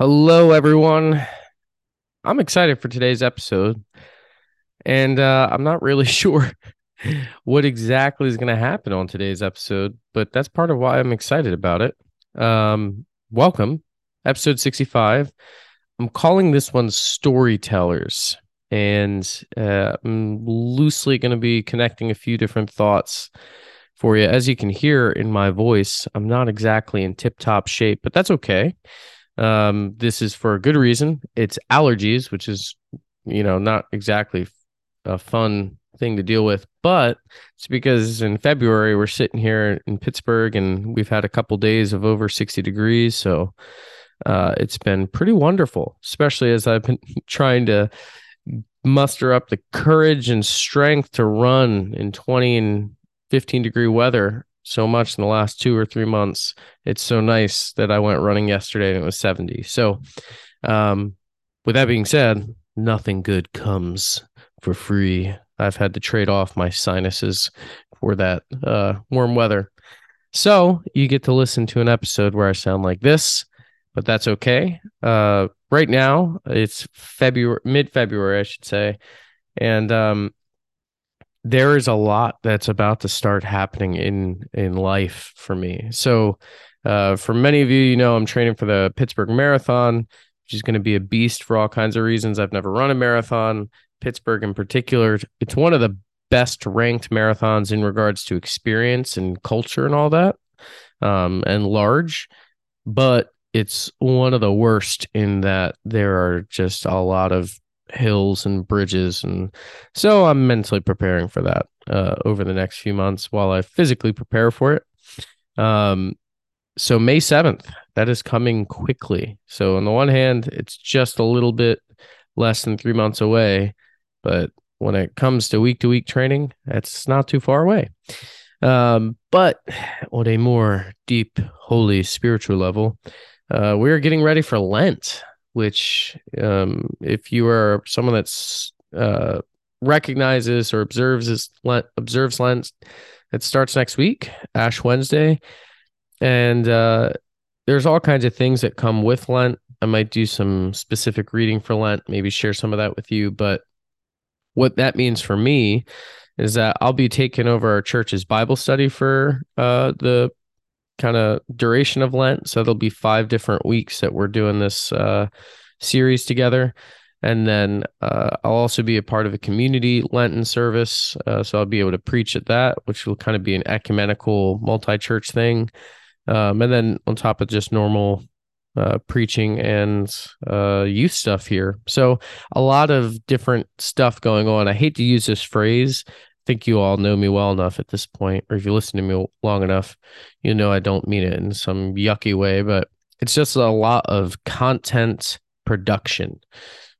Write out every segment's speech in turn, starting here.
Hello, everyone. I'm excited for today's episode, and uh, I'm not really sure what exactly is going to happen on today's episode, but that's part of why I'm excited about it. Um, welcome, episode 65. I'm calling this one Storytellers, and uh, I'm loosely going to be connecting a few different thoughts for you. As you can hear in my voice, I'm not exactly in tip top shape, but that's okay. Um, this is for a good reason. It's allergies, which is, you know, not exactly a fun thing to deal with, but it's because in February we're sitting here in Pittsburgh and we've had a couple days of over 60 degrees. So uh, it's been pretty wonderful, especially as I've been trying to muster up the courage and strength to run in 20 and 15 degree weather so much in the last two or three months. It's so nice that I went running yesterday and it was 70. So, um, with that being said, nothing good comes for free. I've had to trade off my sinuses for that uh, warm weather. So, you get to listen to an episode where I sound like this, but that's okay. Uh, right now, it's February, mid February, I should say. And um, there is a lot that's about to start happening in in life for me. So, uh, for many of you, you know, I'm training for the Pittsburgh Marathon, which is going to be a beast for all kinds of reasons. I've never run a marathon, Pittsburgh in particular. It's one of the best ranked marathons in regards to experience and culture and all that, um, and large, but it's one of the worst in that there are just a lot of hills and bridges and so i'm mentally preparing for that uh, over the next few months while i physically prepare for it. Um, so may 7th that is coming quickly. So on the one hand it's just a little bit less than three months away but when it comes to week to week training that's not too far away. Um, but on a more deep holy spiritual level uh, we're getting ready for lent which um, if you are someone that's uh, recognizes or observes this observes Lent, it starts next week, Ash Wednesday, and uh, there's all kinds of things that come with Lent. I might do some specific reading for Lent, maybe share some of that with you. But what that means for me is that I'll be taking over our church's Bible study for uh, the kind of duration of Lent. So there'll be five different weeks that we're doing this uh, series together. And then uh, I'll also be a part of a community Lenten service. Uh, so I'll be able to preach at that, which will kind of be an ecumenical multi church thing. Um, and then on top of just normal uh, preaching and uh, youth stuff here. So a lot of different stuff going on. I hate to use this phrase think you all know me well enough at this point, or if you listen to me long enough, you know I don't mean it in some yucky way, but it's just a lot of content production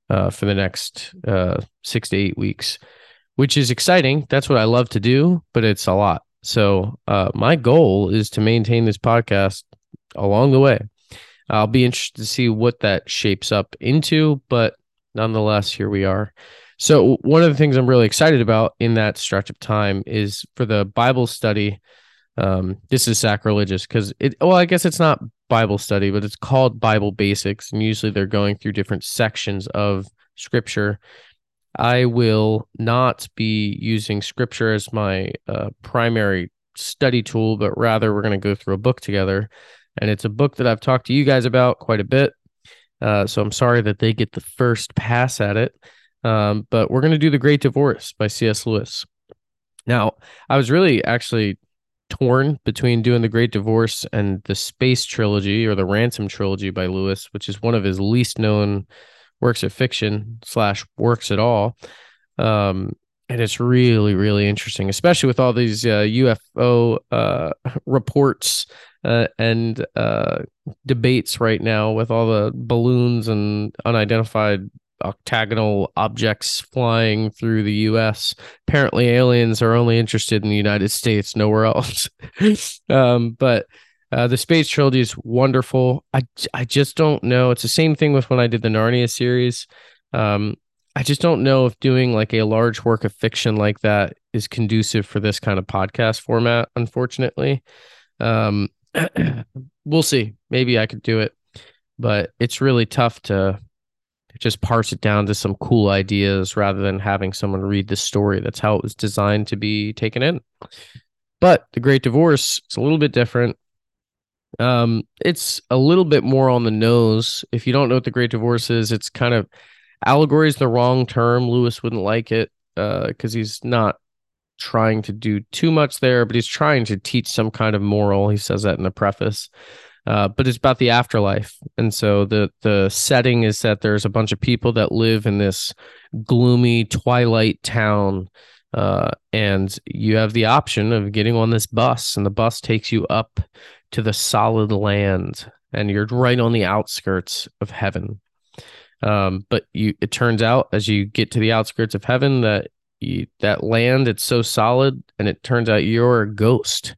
uh, for the next uh, six to eight weeks, which is exciting. That's what I love to do, but it's a lot. So uh, my goal is to maintain this podcast along the way. I'll be interested to see what that shapes up into, but nonetheless, here we are. So one of the things I'm really excited about in that stretch of time is for the Bible study. Um, this is sacrilegious because it. Well, I guess it's not Bible study, but it's called Bible Basics, and usually they're going through different sections of Scripture. I will not be using Scripture as my uh, primary study tool, but rather we're going to go through a book together, and it's a book that I've talked to you guys about quite a bit. Uh, so I'm sorry that they get the first pass at it. Um, but we're going to do The Great Divorce by C.S. Lewis. Now, I was really actually torn between doing The Great Divorce and the Space Trilogy or the Ransom Trilogy by Lewis, which is one of his least known works of fiction slash works at all. Um, and it's really, really interesting, especially with all these uh, UFO uh, reports uh, and uh, debates right now with all the balloons and unidentified octagonal objects flying through the US. Apparently, aliens are only interested in the United States, nowhere else. um, but uh, the space trilogy is wonderful. I, I just don't know. It's the same thing with when I did the Narnia series. Um, I just don't know if doing like a large work of fiction like that is conducive for this kind of podcast format, unfortunately. Um, we'll see. Maybe I could do it. but it's really tough to just parse it down to some cool ideas rather than having someone read the story. That's how it was designed to be taken in. But The Great Divorce is a little bit different. Um, it's a little bit more on the nose. If you don't know what The Great Divorce is, it's kind of allegory is the wrong term. Lewis wouldn't like it because uh, he's not trying to do too much there, but he's trying to teach some kind of moral. He says that in the preface. Uh, but it's about the afterlife, and so the the setting is that there's a bunch of people that live in this gloomy twilight town, uh, and you have the option of getting on this bus, and the bus takes you up to the solid land, and you're right on the outskirts of heaven. Um, but you, it turns out as you get to the outskirts of heaven that you, that land it's so solid, and it turns out you're a ghost,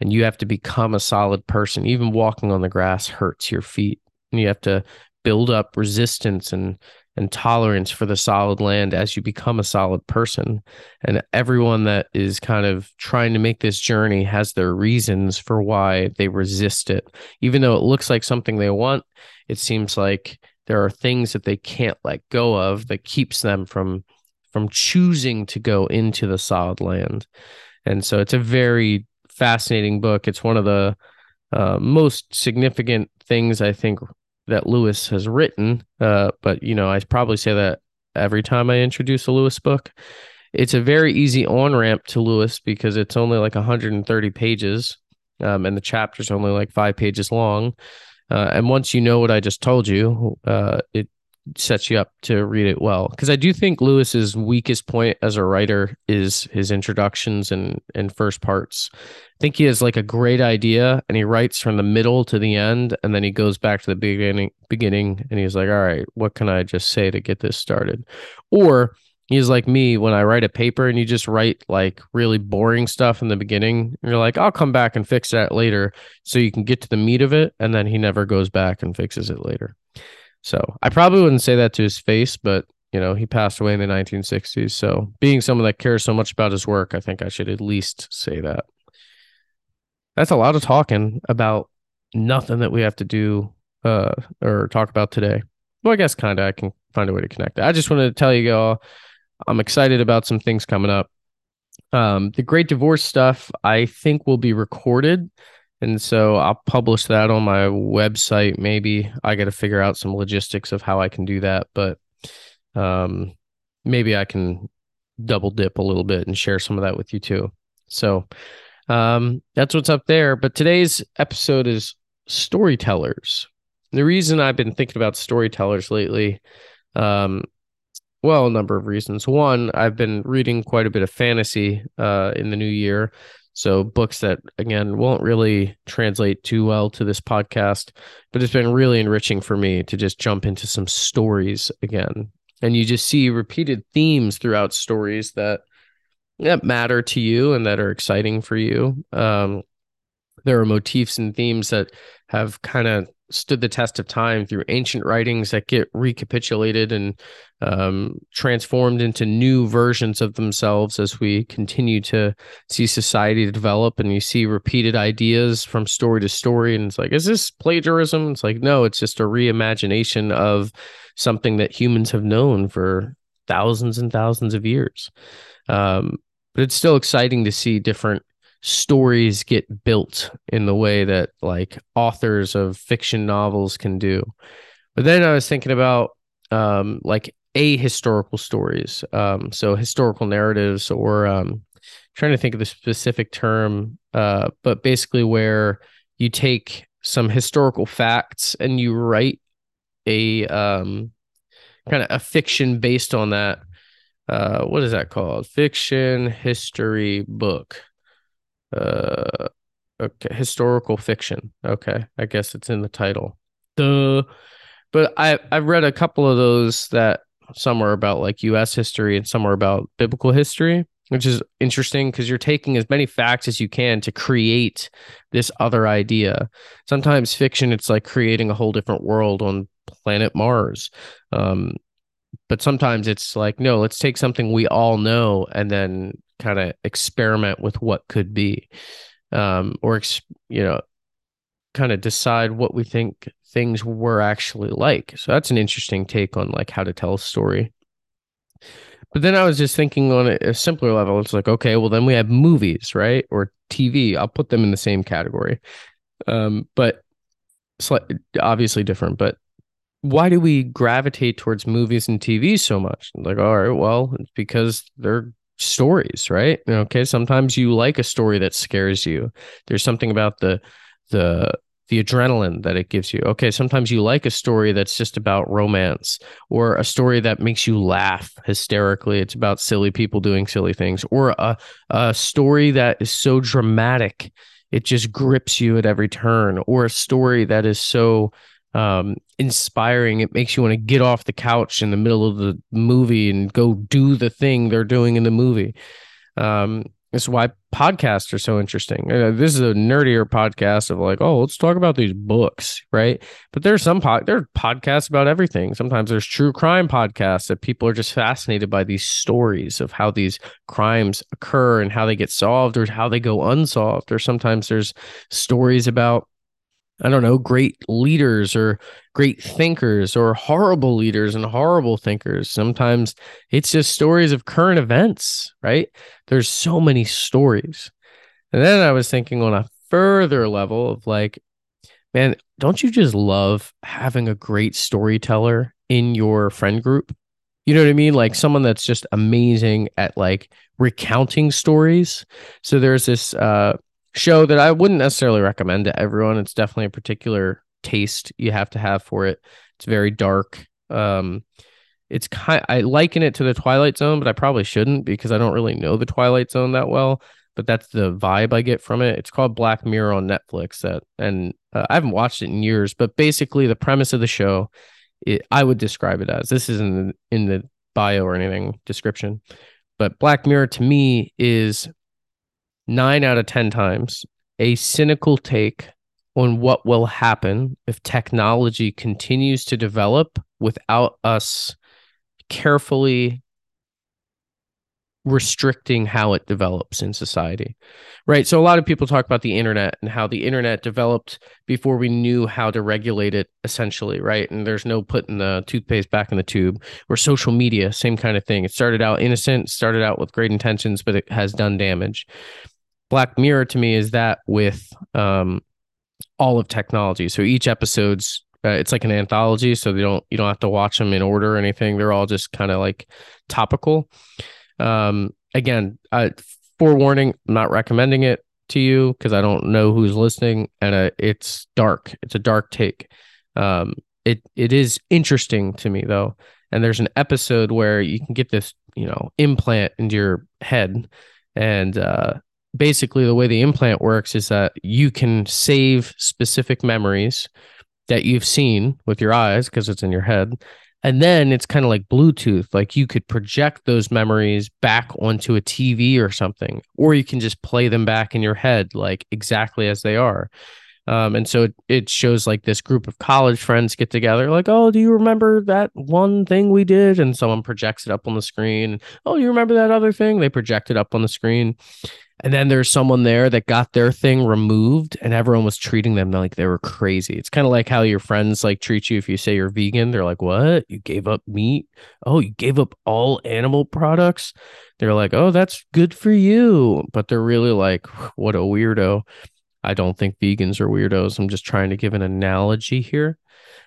and you have to become a solid person. Even walking on the grass hurts your feet, and you have to build up resistance and and tolerance for the solid land as you become a solid person. And everyone that is kind of trying to make this journey has their reasons for why they resist it. Even though it looks like something they want, it seems like there are things that they can't let go of that keeps them from from choosing to go into the solid land. And so it's a very fascinating book. It's one of the uh, most significant things I think that Lewis has written. Uh, but you know, I probably say that every time I introduce a Lewis book. It's a very easy on ramp to Lewis because it's only like 130 pages, um, and the chapter's only like five pages long. Uh, and once you know what I just told you, uh, it sets you up to read it well. Because I do think Lewis's weakest point as a writer is his introductions and and first parts. I think he has like a great idea, and he writes from the middle to the end, and then he goes back to the beginning beginning, and he's like, "All right, what can I just say to get this started?" Or he's like me when I write a paper and you just write like really boring stuff in the beginning. you're like, I'll come back and fix that later so you can get to the meat of it. And then he never goes back and fixes it later. So I probably wouldn't say that to his face, but you know, he passed away in the 1960s. So being someone that cares so much about his work, I think I should at least say that. That's a lot of talking about nothing that we have to do uh, or talk about today. Well, I guess kind of I can find a way to connect. I just wanted to tell you all I'm excited about some things coming up. Um, the Great Divorce stuff, I think, will be recorded. And so I'll publish that on my website. Maybe I got to figure out some logistics of how I can do that. But um, maybe I can double dip a little bit and share some of that with you too. So um, that's what's up there. But today's episode is storytellers. The reason I've been thinking about storytellers lately um, well, a number of reasons. One, I've been reading quite a bit of fantasy uh, in the new year. So, books that, again, won't really translate too well to this podcast, but it's been really enriching for me to just jump into some stories again. And you just see repeated themes throughout stories that that matter to you and that are exciting for you. Um, there are motifs and themes that have kind of stood the test of time through ancient writings that get recapitulated and um, transformed into new versions of themselves as we continue to see society develop and you see repeated ideas from story to story. And it's like is this plagiarism? It's like no it's just a reimagination of something that humans have known for thousands and thousands of years. Um, but it's still exciting to see different stories get built in the way that like authors of fiction novels can do. But then I was thinking about um, like a historical stories, um, so historical narratives, or um, trying to think of the specific term, uh, but basically where you take some historical facts and you write a um, kind of a fiction based on that. Uh, what is that called? Fiction history book. Uh, okay, historical fiction. Okay, I guess it's in the title. Duh. But I I've read a couple of those that some are about like U.S. history and some are about biblical history, which is interesting because you're taking as many facts as you can to create this other idea. Sometimes fiction, it's like creating a whole different world on planet Mars. Um, but sometimes it's like, no, let's take something we all know and then kind of experiment with what could be um, or you know kind of decide what we think things were actually like. So that's an interesting take on like how to tell a story. But then I was just thinking on a, simpler level. It's like, okay, well, then we have movies, right? Or TV. I'll put them in the same category. Um, but obviously different. But why do we gravitate towards movies and TV so much? Like, all right, well, it's because they're stories, right? Okay, sometimes you like a story that scares you. There's something about the the the adrenaline that it gives you. Okay, sometimes you like a story that's just about romance or a story that makes you laugh hysterically. It's about silly people doing silly things or a, a story that is so dramatic it just grips you at every turn or a story that is so um, inspiring it makes you want to get off the couch in the middle of the movie and go do the thing they're doing in the movie um, it's why podcasts are so interesting. Uh, this is a nerdier podcast of like, oh, let's talk about these books, right? But there's some there are podcasts about everything. Sometimes there's true crime podcasts that people are just fascinated by these stories of how these crimes occur and how they get solved or how they go unsolved. Or sometimes there's stories about I don't know, great leaders or great thinkers or horrible leaders and horrible thinkers. Sometimes it's just stories of current events, right? There's so many stories. And then I was thinking on a further level of like, man, don't you just love having a great storyteller in your friend group? You know what I mean? Like someone that's just amazing at like recounting stories. So there's this uh show that I wouldn't necessarily recommend to everyone. It's definitely a particular taste you have to have for it. It's very dark. Um, it's kind. I liken it to the Twilight Zone, but I probably shouldn't because I don't really know the Twilight Zone that well. But that's the vibe I get from it. It's called Black Mirror on Netflix. That and uh, I haven't watched it in years, but basically the premise of the show, it, I would describe it as this isn't in the bio or anything description, but Black Mirror to me is nine out of 10 times a cynical take on what will happen if technology continues to develop without us carefully restricting how it develops in society. Right. So a lot of people talk about the internet and how the internet developed before we knew how to regulate it essentially, right? And there's no putting the toothpaste back in the tube or social media, same kind of thing. It started out innocent, started out with great intentions, but it has done damage. Black Mirror to me is that with um, all of technology. So each episode's uh, it's like an anthology, so they don't you don't have to watch them in order or anything. They're all just kind of like topical. Um, again, forewarning, I'm not recommending it to you because I don't know who's listening, and uh, it's dark. It's a dark take. Um, it it is interesting to me though, and there's an episode where you can get this you know implant into your head, and uh, basically the way the implant works is that you can save specific memories that you've seen with your eyes because it's in your head and then it's kind of like bluetooth like you could project those memories back onto a tv or something or you can just play them back in your head like exactly as they are um, and so it, it shows like this group of college friends get together like oh do you remember that one thing we did and someone projects it up on the screen oh you remember that other thing they project it up on the screen and then there's someone there that got their thing removed and everyone was treating them like they were crazy. It's kind of like how your friends like treat you if you say you're vegan. They're like, "What? You gave up meat? Oh, you gave up all animal products?" They're like, "Oh, that's good for you." But they're really like, "What a weirdo." I don't think vegans are weirdos. I'm just trying to give an analogy here.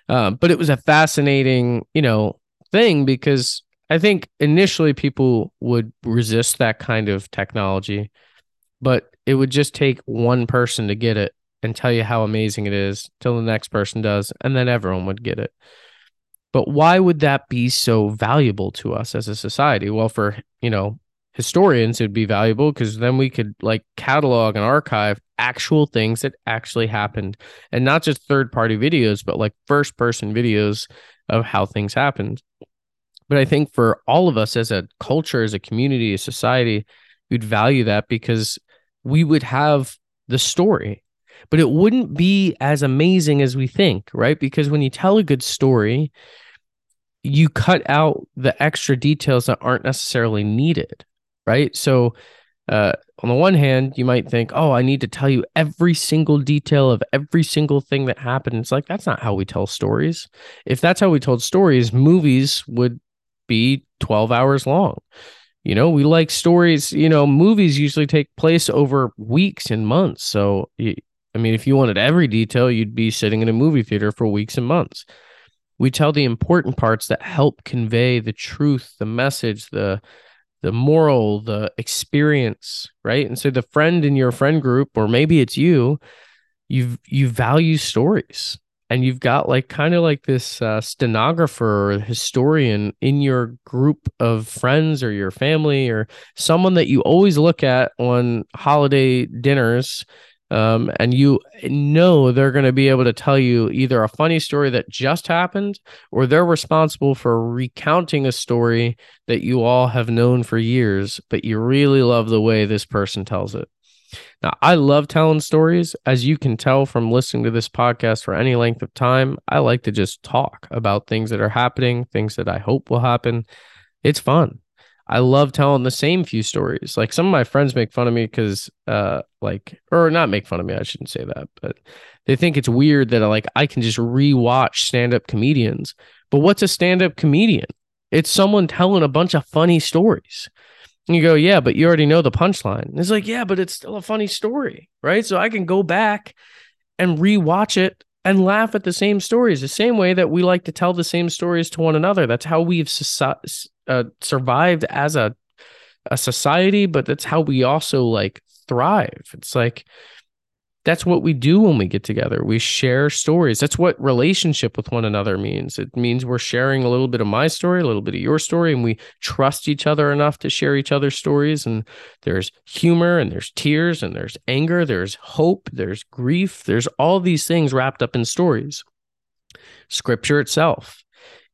Um, but it was a fascinating, you know, thing because I think initially people would resist that kind of technology but it would just take one person to get it and tell you how amazing it is till the next person does and then everyone would get it but why would that be so valuable to us as a society well for you know historians it would be valuable because then we could like catalog and archive actual things that actually happened. And not just third party videos but like first person videos of how things happened. But i think for all of us as a culture as a community a society we'd value that because we would have the story, but it wouldn't be as amazing as we think, right? Because when you tell a good story, you cut out the extra details that aren't necessarily needed, right? So uh, on the one hand, you might think, oh, I need to tell you every single detail of every single thing that happened. It's like, that's not how we tell stories. If that's how we told stories, movies would be 12 hours long. You know, we like stories, you know, movies usually take place over weeks and months. So, I mean, if you wanted every detail, you'd be sitting in a movie theater for weeks and months. We tell the important parts that help convey the truth, the message, the the moral, the experience, right? And so the friend in your friend group, or maybe it's you, you you value stories, and you've got like kind of like this uh, stenographer or historian in your group of friends or your family or someone that you always look at on holiday dinners um, and you know they're going to be able to tell you either a funny story that just happened or they're responsible for recounting a story that you all have known for years, but you really love the way this person tells it. Now, I love telling stories. As you can tell from listening to this podcast for any length of time, I like to just talk about things that are happening, things that I hope will happen. It's fun. I love telling the same few stories. Like some of my friends make fun of me because, uh, like, or not make fun of me. I shouldn't say that, but they think it's weird that like I can just rewatch stand-up comedians. But what's a stand-up comedian? It's someone telling a bunch of funny stories. And you go, yeah, but you already know the punchline. And it's like, yeah, but it's still a funny story, right? So I can go back and rewatch it and laugh at the same stories, the same way that we like to tell the same stories to one another. That's how we've uh, survived as a a society, but that's how we also like thrive. It's like that's what we do when we get together. We share stories. That's what relationship with one another means. It means we're sharing a little bit of my story, a little bit of your story, and we trust each other enough to share each other's stories. And there's humor, and there's tears, and there's anger, there's hope, there's grief, there's all these things wrapped up in stories. Scripture itself,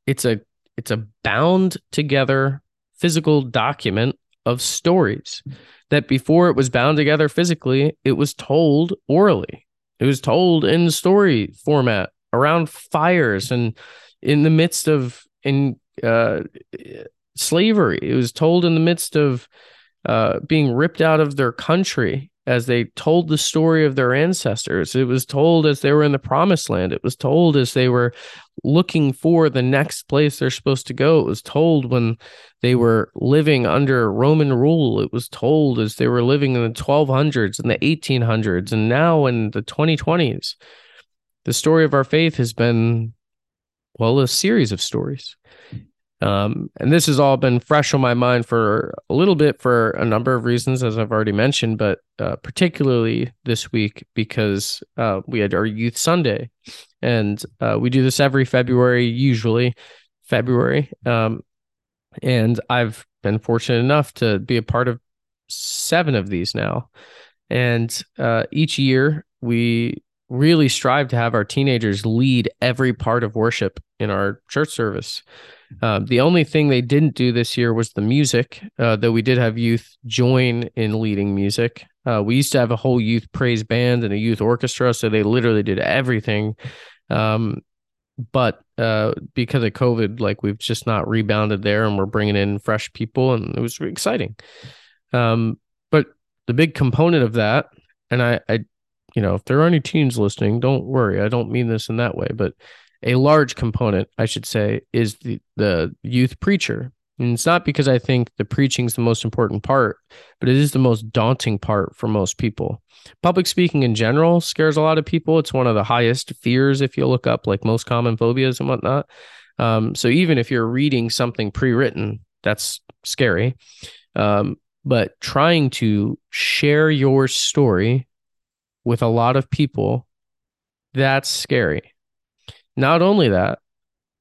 it's a it's a bound together physical document of stories that before it was bound together physically, it was told orally. It was told in story format around fires and in the midst of in uh, slavery. It was told in the midst of uh, being ripped out of their country as they told the story of their ancestors. It was told as they were in the promised land. It was told as they were looking for the next place they're supposed to go. It was told when they were living under Roman rule. It was told as they were living in the 1200s and the 1800s and now in the 2020s. The story of our faith has been, well, a series of stories. Um, and this has all been fresh on my mind for a little bit for a number of reasons, as I've already mentioned, but uh, particularly this week because uh, we had our Youth Sunday, and uh, we do this every February, usually February. Um, and I've been fortunate enough to be a part of seven of these now. And uh, each year we really strive to have our teenagers lead every part of worship in our church service. Uh, the only thing they didn't do this year was the music, uh, though we did have youth join in leading music. Uh, we used to have a whole youth praise band and a youth orchestra, so they literally did everything. Um, but uh, because of COVID, like we've just not rebounded there, and we're bringing in fresh people, and it was exciting. Um, but the big component of that, and I, I, you know, if there are any teens listening, don't worry. I don't mean this in that way, but a large component, I should say, is the, the youth preacher. And it's not because I think the preaching is the most important part, but it is the most daunting part for most people. Public speaking in general scares a lot of people. It's one of the highest fears if you look up like most common phobias and whatnot. Um, so even if you're reading something pre-written, that's scary. Um, but trying to share your story with a lot of people, that's scary. Not only that,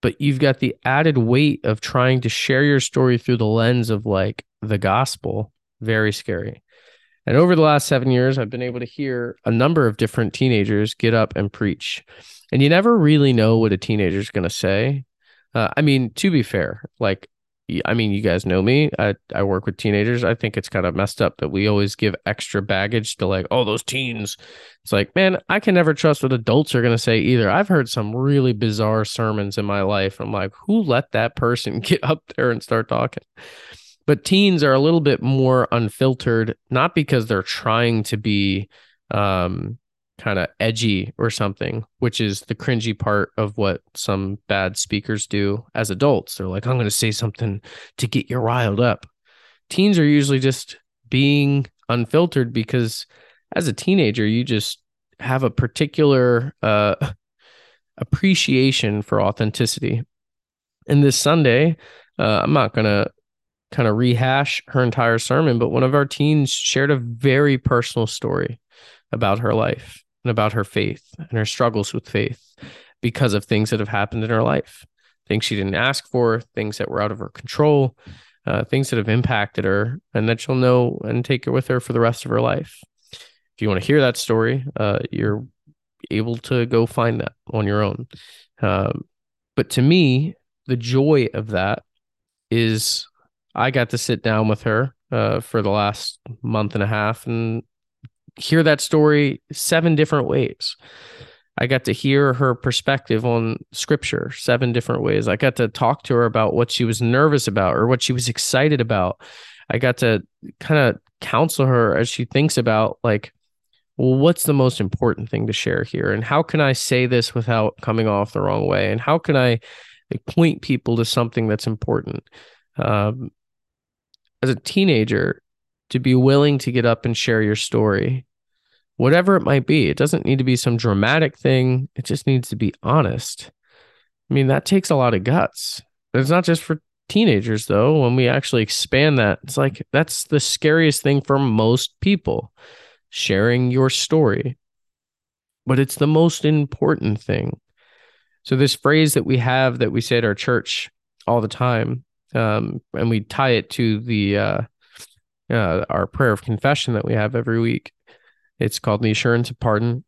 but you've got the added weight of trying to share your story through the lens of like the gospel. Very scary. And over the last seven years, I've been able to hear a number of different teenagers get up and preach. And you never really know what a teenager is going to say. Uh, I mean, to be fair, like I mean, you guys know me. I, I work with teenagers. I think it's kind of messed up that we always give extra baggage to like, oh, those teens. It's like, man, I can never trust what adults are going to say either. I've heard some really bizarre sermons in my life. I'm like, who let that person get up there and start talking? But teens are a little bit more unfiltered, not because they're trying to be um, kind of edgy or something, which is the cringy part of what some bad speakers do as adults. They're like, I'm going to say something to get you riled up. Teens are usually just being unfiltered because as a teenager, you just have a particular uh, appreciation for authenticity. And this Sunday, uh, I'm not going to kind of rehash her entire sermon, but one of our teens shared a very personal story about her life and about her faith and her struggles with faith because of things that have happened in her life, things she didn't ask for, things that were out of her control, uh, things that have impacted her, and that she'll know and take it with her for the rest of her life. If you want to hear that story, uh, you're able to go find that on your own. Um, but to me, the joy of that is I got to sit down with her uh, for the last month and a half and hear that story seven different ways. I got to hear her perspective on scripture seven different ways. I got to talk to her about what she was nervous about or what she was excited about. I got to kind of counsel her as she thinks about like well, what's the most important thing to share here? And how can I say this without coming off the wrong way? And how can I like, point people to something that's important? Um, as a teenager, to be willing to get up and share your story, whatever it might be, it doesn't need to be some dramatic thing. It just needs to be honest. I mean, that takes a lot of guts. It's not just for teenagers, though. When we actually expand that, it's like that's the scariest thing for most people sharing your story. But it's the most important thing. So, this phrase that we have that we say at our church all the time, um, and we tie it to the uh, uh, our prayer of confession that we have every week. It's called the assurance of pardon,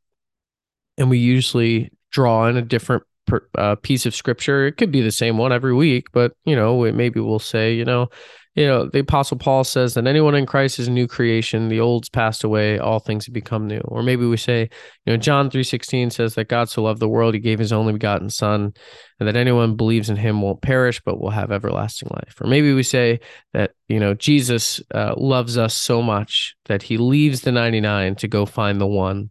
and we usually draw in a different per, uh, piece of scripture. It could be the same one every week, but you know, maybe we'll say, you know, you know, the apostle Paul says that anyone in Christ is a new creation. The old's passed away, all things have become new. Or maybe we say, you know, John 3:16 says that God so loved the world he gave his only begotten son, and that anyone believes in him won't perish but will have everlasting life. Or maybe we say that, you know, Jesus uh, loves us so much that he leaves the 99 to go find the one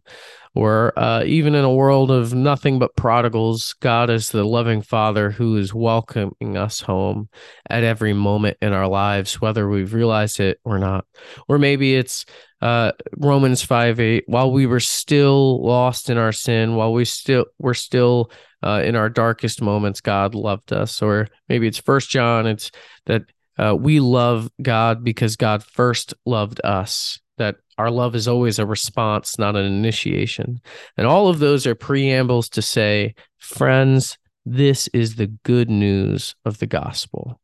or uh, even in a world of nothing but prodigals, God is the loving Father who is welcoming us home at every moment in our lives, whether we've realized it or not. Or maybe it's uh, Romans 5 8, while we were still lost in our sin, while we still were still uh, in our darkest moments, God loved us. Or maybe it's First John, it's that uh, we love God because God first loved us that our love is always a response, not an initiation. And all of those are preambles to say, friends, this is the good news of the gospel.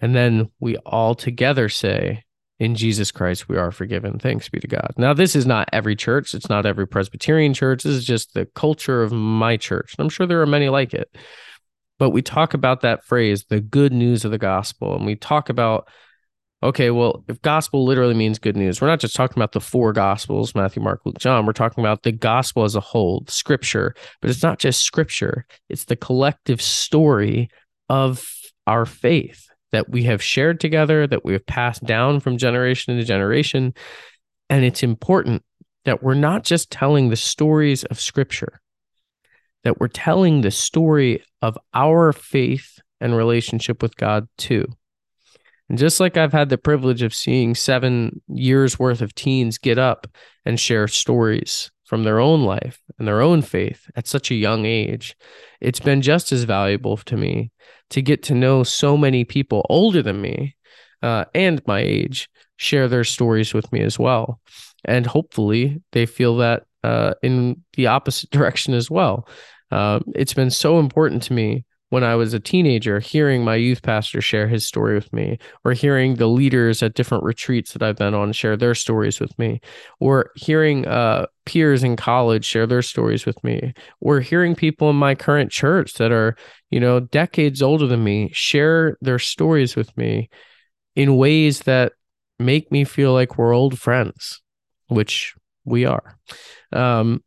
And then we all together say, in Jesus Christ, we are forgiven. Thanks be to God. Now, this is not every church. It's not every Presbyterian church. This is just the culture of my church. And I'm sure there are many like it. But we talk about that phrase, the good news of the gospel. And we talk about okay, well, if gospel literally means good news, we're not just talking about the four gospels Matthew, Mark, Luke, John. We're talking about the gospel as a whole, scripture. But it's not just scripture, it's the collective story of our faith that we have shared together, that we have passed down from generation to generation. And it's important that we're not just telling the stories of scripture, that we're telling the story of our faith and relationship with God too. And just like I've had the privilege of seeing seven years worth of teens get up and share stories from their own life and their own faith at such a young age, it's been just as valuable to me to get to know so many people older than me uh, and my age share their stories with me as well. And hopefully they feel that uh, in the opposite direction as well. Uh, it's been so important to me when I was a teenager, hearing my youth pastor share his story with me, or hearing the leaders at different retreats that I've been on share their stories with me, or hearing uh, peers in college share their stories with me, or hearing people in my current church that are, you know, decades older than me share their stories with me in ways that make me feel like we're old friends, which we are. Um,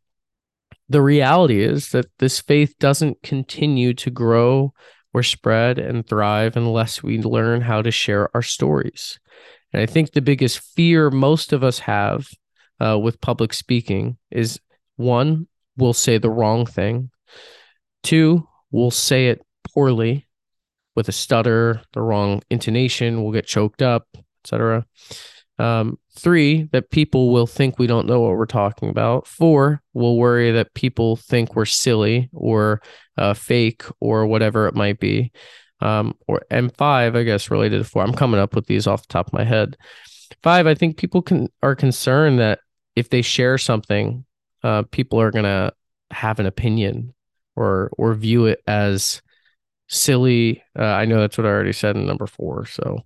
the reality is that this faith doesn't continue to grow or spread and thrive unless we learn how to share our stories. And I think the biggest fear most of us have uh, with public speaking is one, we'll say the wrong thing. Two, we'll say it poorly with a stutter, the wrong intonation, we'll get choked up, etc. Um, three, that people will think we don't know what we're talking about. Four, we'll worry that people think we're silly or uh, fake or whatever it might be. Um, or and five, I guess related to four. I'm coming up with these off the top of my head. Five, I think people can are concerned that if they share something, uh, people are gonna have an opinion or or view it as silly. Uh, I know that's what I already said in number four. So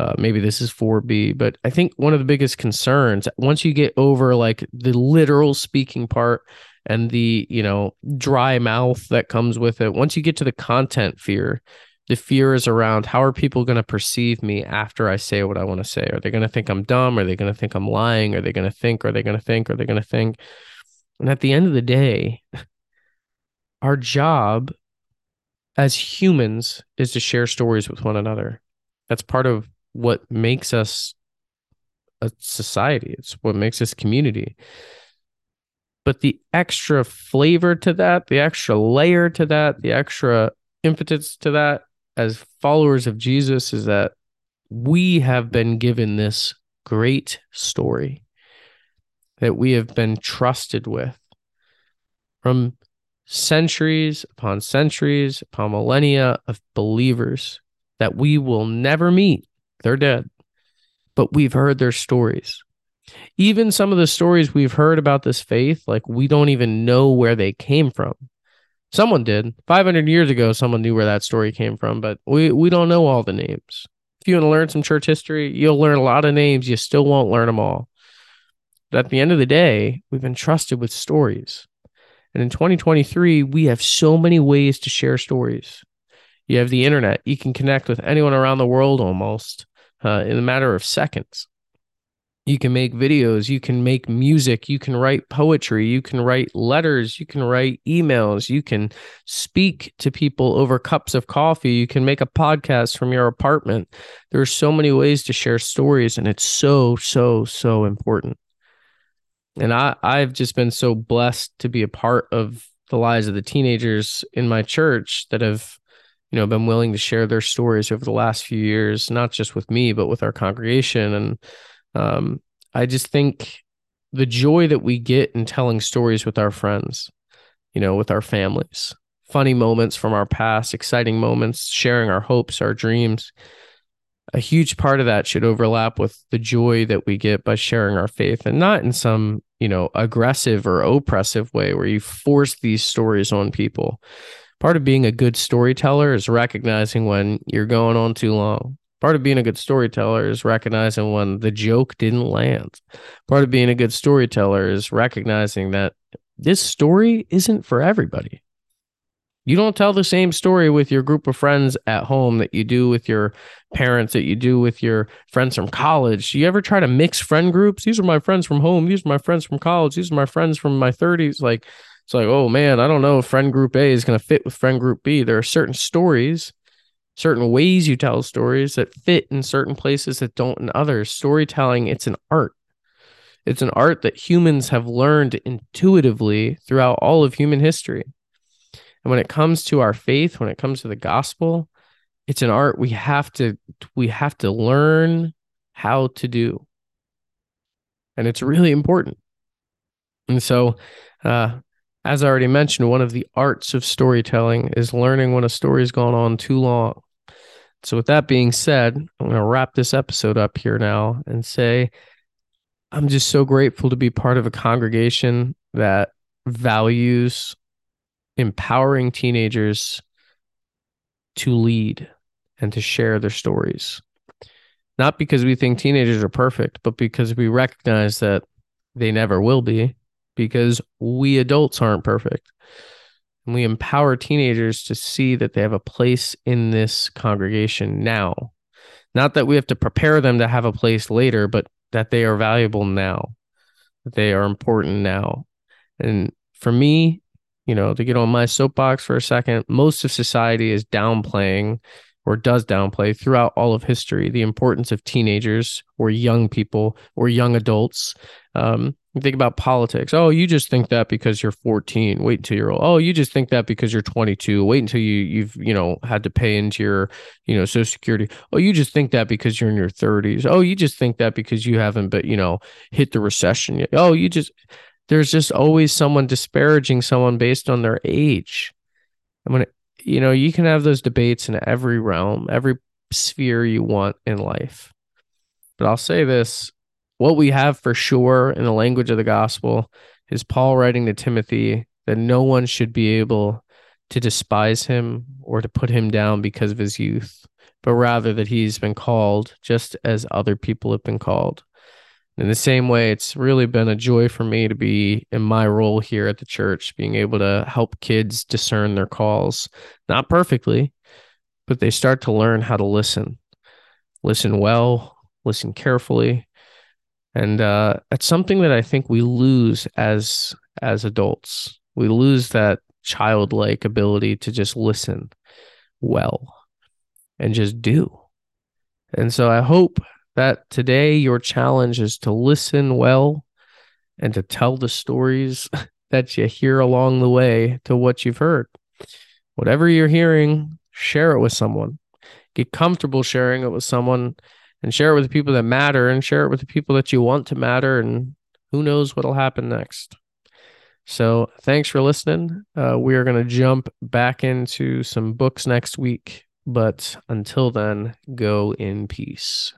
uh, maybe this is 4B, but I think one of the biggest concerns once you get over like the literal speaking part and the, you know, dry mouth that comes with it, once you get to the content fear, the fear is around how are people going to perceive me after I say what I want to say? Are they going to think I'm dumb? Are they going to think I'm lying? Are they going to think? Are they going to think? Are they going to think? And at the end of the day, our job as humans is to share stories with one another. That's part of what makes us a society. It's what makes us community. But the extra flavor to that, the extra layer to that, the extra impetus to that as followers of Jesus is that we have been given this great story that we have been trusted with from centuries upon centuries upon millennia of believers that we will never meet they're dead. But we've heard their stories. Even some of the stories we've heard about this faith, like we don't even know where they came from. Someone did. 500 years ago, someone knew where that story came from, but we, we don't know all the names. If you want to learn some church history, you'll learn a lot of names. You still won't learn them all. But at the end of the day, we've been trusted with stories. And in 2023, we have so many ways to share stories. You have the internet. You can connect with anyone around the world almost uh, in a matter of seconds. You can make videos, you can make music, you can write poetry, you can write letters, you can write emails, you can speak to people over cups of coffee, you can make a podcast from your apartment. There are so many ways to share stories, and it's so, so, so important. And I, I've just been so blessed to be a part of the lives of the teenagers in my church that have you know been willing to share their stories over the last few years not just with me but with our congregation. And um, i just think the joy that we get in telling stories with our friends you know with our families funny moments from our past exciting moments sharing our hopes our dreams a huge part of that should overlap with the joy that we get by sharing our faith and not in some you know aggressive or oppressive way where you force these stories on people part of being a good storyteller is recognizing when you're going on too long. Part of being a good storyteller is recognizing when the joke didn't land. Part of being a good storyteller is recognizing that this story isn't for everybody. You don't tell the same story with your group of friends at home that you do with your parents, that you do with your friends from college. Do you ever try to mix friend groups? These are my friends from home. These are my friends from college. These are my friends from my 30s. Like, it's like, oh man, I don't know if friend group A is going to fit with friend group B. There are certain stories, certain ways you tell stories that fit in certain places that don't in others. Storytelling, it's an art. It's an art that humans have learned intuitively throughout all of human history. And when it comes to our faith, when it comes to the gospel, it's an art we have to we have to learn how to do. And it's really important. And so uh, as I already mentioned, one of the arts of storytelling is learning when a story's gone on too long. So, with that being said, I'm going to wrap this episode up here now and say I'm just so grateful to be part of a congregation that values empowering teenagers to lead and to share their stories. Not because we think teenagers are perfect, but because we recognize that they never will be because we adults aren't perfect. And we empower teenagers to see that they have a place in this congregation now. Not that we have to prepare them to have a place later, but that they are valuable now, that they are important now. And for me, you know, to get on my soapbox for a second, most of society is downplaying or does downplay throughout all of history the importance of teenagers or young people or young adults. Um, think about politics. Oh, you just think that because you're 14. Wait until you're old. Oh, you just think that because you're 22. Wait until you you've you know had to pay into your you know Social Security. Oh, you just think that because you're in your 30s. Oh, you just think that because you haven't but you know hit the recession yet. Oh, you just there's just always someone disparaging someone based on their age. I mean, you know, you can have those debates in every realm, every sphere you want in life. But I'll say this what we have for sure in the language of the gospel is Paul writing to Timothy that no one should be able to despise him or to put him down because of his youth, but rather that he's been called just as other people have been called. In the same way, it's really been a joy for me to be in my role here at the church, being able to help kids discern their calls, not perfectly, but they start to learn how to listen, listen well, listen carefully. And uh, it's something that I think we lose as as adults. We lose that childlike ability to just listen well and just do. And so I hope that today your challenge is to listen well and to tell the stories that you hear along the way to what you've heard. Whatever you're hearing, share it with someone. Get comfortable sharing it with someone and share it with the people that matter and share it with the people that you want to matter. And who knows what'll happen next. So, thanks for listening. Uh, we are going to jump back into some books next week. But until then, go in peace.